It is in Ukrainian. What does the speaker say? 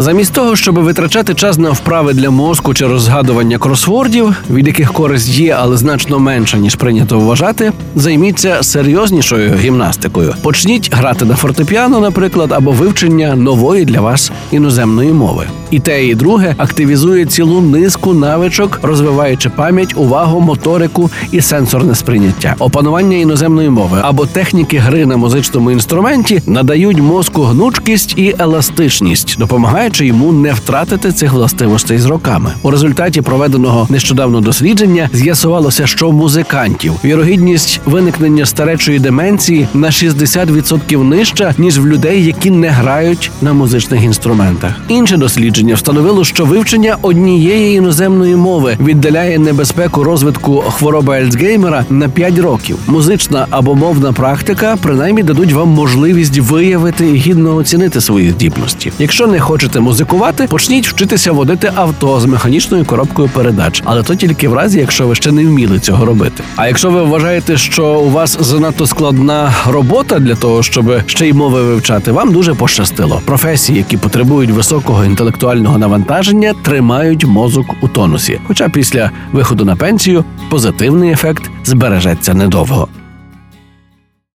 Замість того, щоб витрачати час на вправи для мозку чи розгадування кросвордів, від яких користь є, але значно менша ніж прийнято вважати, займіться серйознішою гімнастикою. Почніть грати на фортепіано, наприклад, або вивчення нової для вас іноземної мови. І те, і друге активізує цілу низку навичок, розвиваючи пам'ять, увагу, моторику і сенсорне сприйняття. Опанування іноземної мови або техніки гри на музичному інструменті надають мозку гнучкість і еластичність, допомагаючи йому не втратити цих властивостей з роками. У результаті проведеного нещодавно дослідження з'ясувалося, що музикантів вірогідність виникнення старечої деменції на 60% нижча ніж в людей, які не грають на музичних інструментах. Інше дослідження встановило, що вивчення однієї іноземної мови віддаляє небезпеку розвитку хвороби Альцгеймера на 5 років. Музична або мовна практика принаймні дадуть вам можливість виявити і гідно оцінити свої здібності. Якщо не хочете музикувати, почніть вчитися водити авто з механічною коробкою передач, але то тільки в разі, якщо ви ще не вміли цього робити. А якщо ви вважаєте, що у вас занадто складна робота для того, щоб ще й мови вивчати, вам дуже пощастило. Професії, які потребують високого інтелектуального навантаження, тримають мозок у тонусі. Хоча після виходу на пенсію позитивний ефект збережеться недовго.